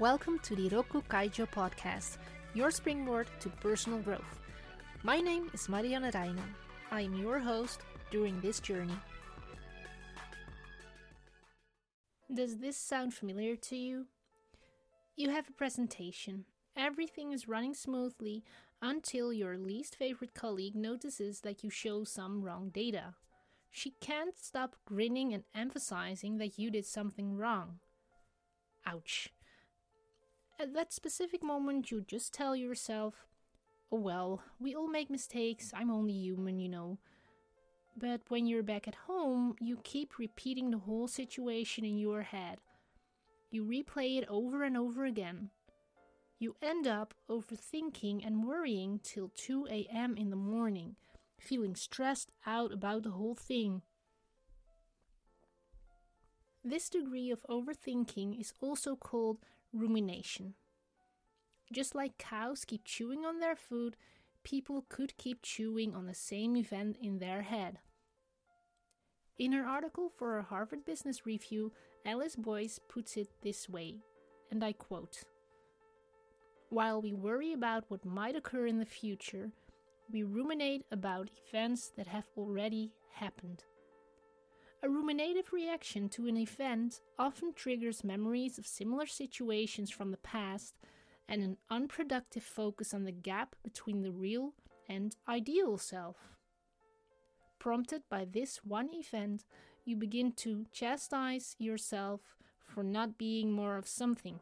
Welcome to the Rokku Kaijo podcast, your springboard to personal growth. My name is Marianne Reijnen. I am your host during this journey. Does this sound familiar to you? You have a presentation. Everything is running smoothly until your least favorite colleague notices that you show some wrong data. She can't stop grinning and emphasizing that you did something wrong. Ouch. At that specific moment, you just tell yourself, oh well, we all make mistakes, I'm only human, you know. But when you're back at home, you keep repeating the whole situation in your head. You replay it over and over again. You end up overthinking and worrying till 2 a.m. in the morning, feeling stressed out about the whole thing. This degree of overthinking is also called rumination. Just like cows keep chewing on their food, people could keep chewing on the same event in their head. In her article for a Harvard Business Review, Alice Boyes puts it this way, and I quote While we worry about what might occur in the future, we ruminate about events that have already happened. A ruminative reaction to an event often triggers memories of similar situations from the past and an unproductive focus on the gap between the real and ideal self. Prompted by this one event, you begin to chastise yourself for not being more of something.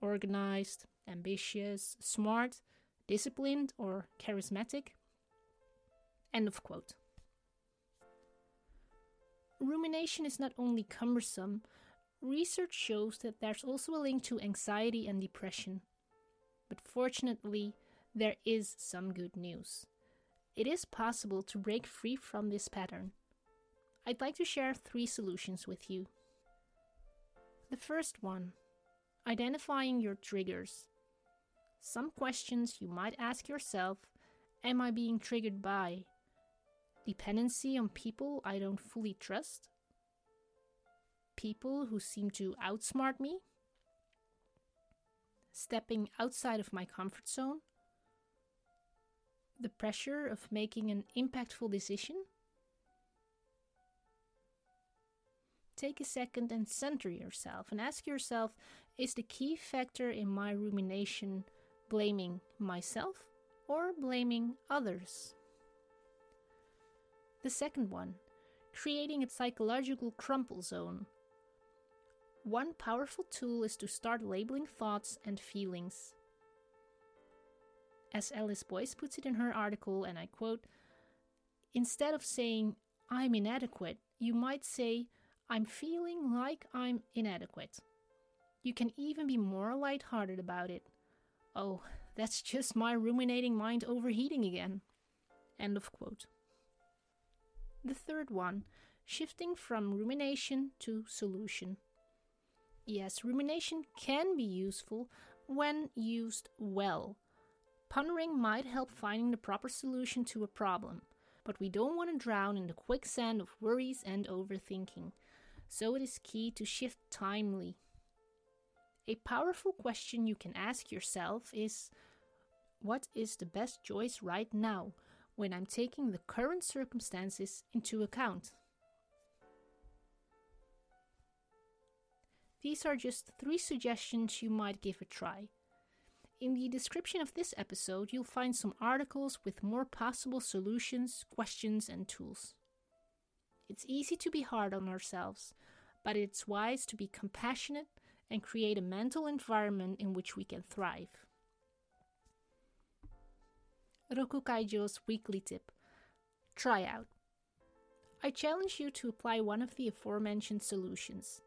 Organized, ambitious, smart, disciplined, or charismatic. End of quote. Rumination is not only cumbersome, research shows that there's also a link to anxiety and depression. But fortunately, there is some good news. It is possible to break free from this pattern. I'd like to share three solutions with you. The first one identifying your triggers. Some questions you might ask yourself Am I being triggered by dependency on people I don't fully trust, people who seem to outsmart me, stepping outside of my comfort zone, the pressure of making an impactful decision. Take a second and center yourself and ask yourself is the key factor in my rumination blaming myself or blaming others? The second one, creating a psychological crumple zone. One powerful tool is to start labeling thoughts and feelings. As Alice Boyes puts it in her article, and I quote, instead of saying, I'm inadequate, you might say, I'm feeling like I'm inadequate. You can even be more lighthearted about it. Oh, that's just my ruminating mind overheating again. End of quote. The third one, shifting from rumination to solution. Yes, rumination can be useful when used well. Pondering might help finding the proper solution to a problem, but we don't want to drown in the quicksand of worries and overthinking, so it is key to shift timely. A powerful question you can ask yourself is What is the best choice right now? when I'm taking the current circumstances into account. These are just three suggestions you might give a try. In the description of this episode, you'll find some articles with more possible solutions, questions, and tools. It's easy to be hard on ourselves, but it's wise to be compassionate and create a mental environment in which we can thrive. Rokku Kaijo's weekly tip Try out. I challenge you to apply one of the aforementioned solutions.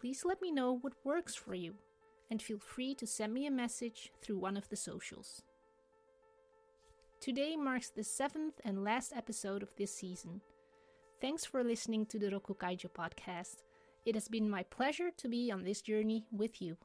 Please let me know what works for you, and feel free to send me a message through one of the socials. Today marks the seventh and last episode of this season. Thanks for listening to the Rokku Kaijo podcast. It has been my pleasure to be on this journey with you.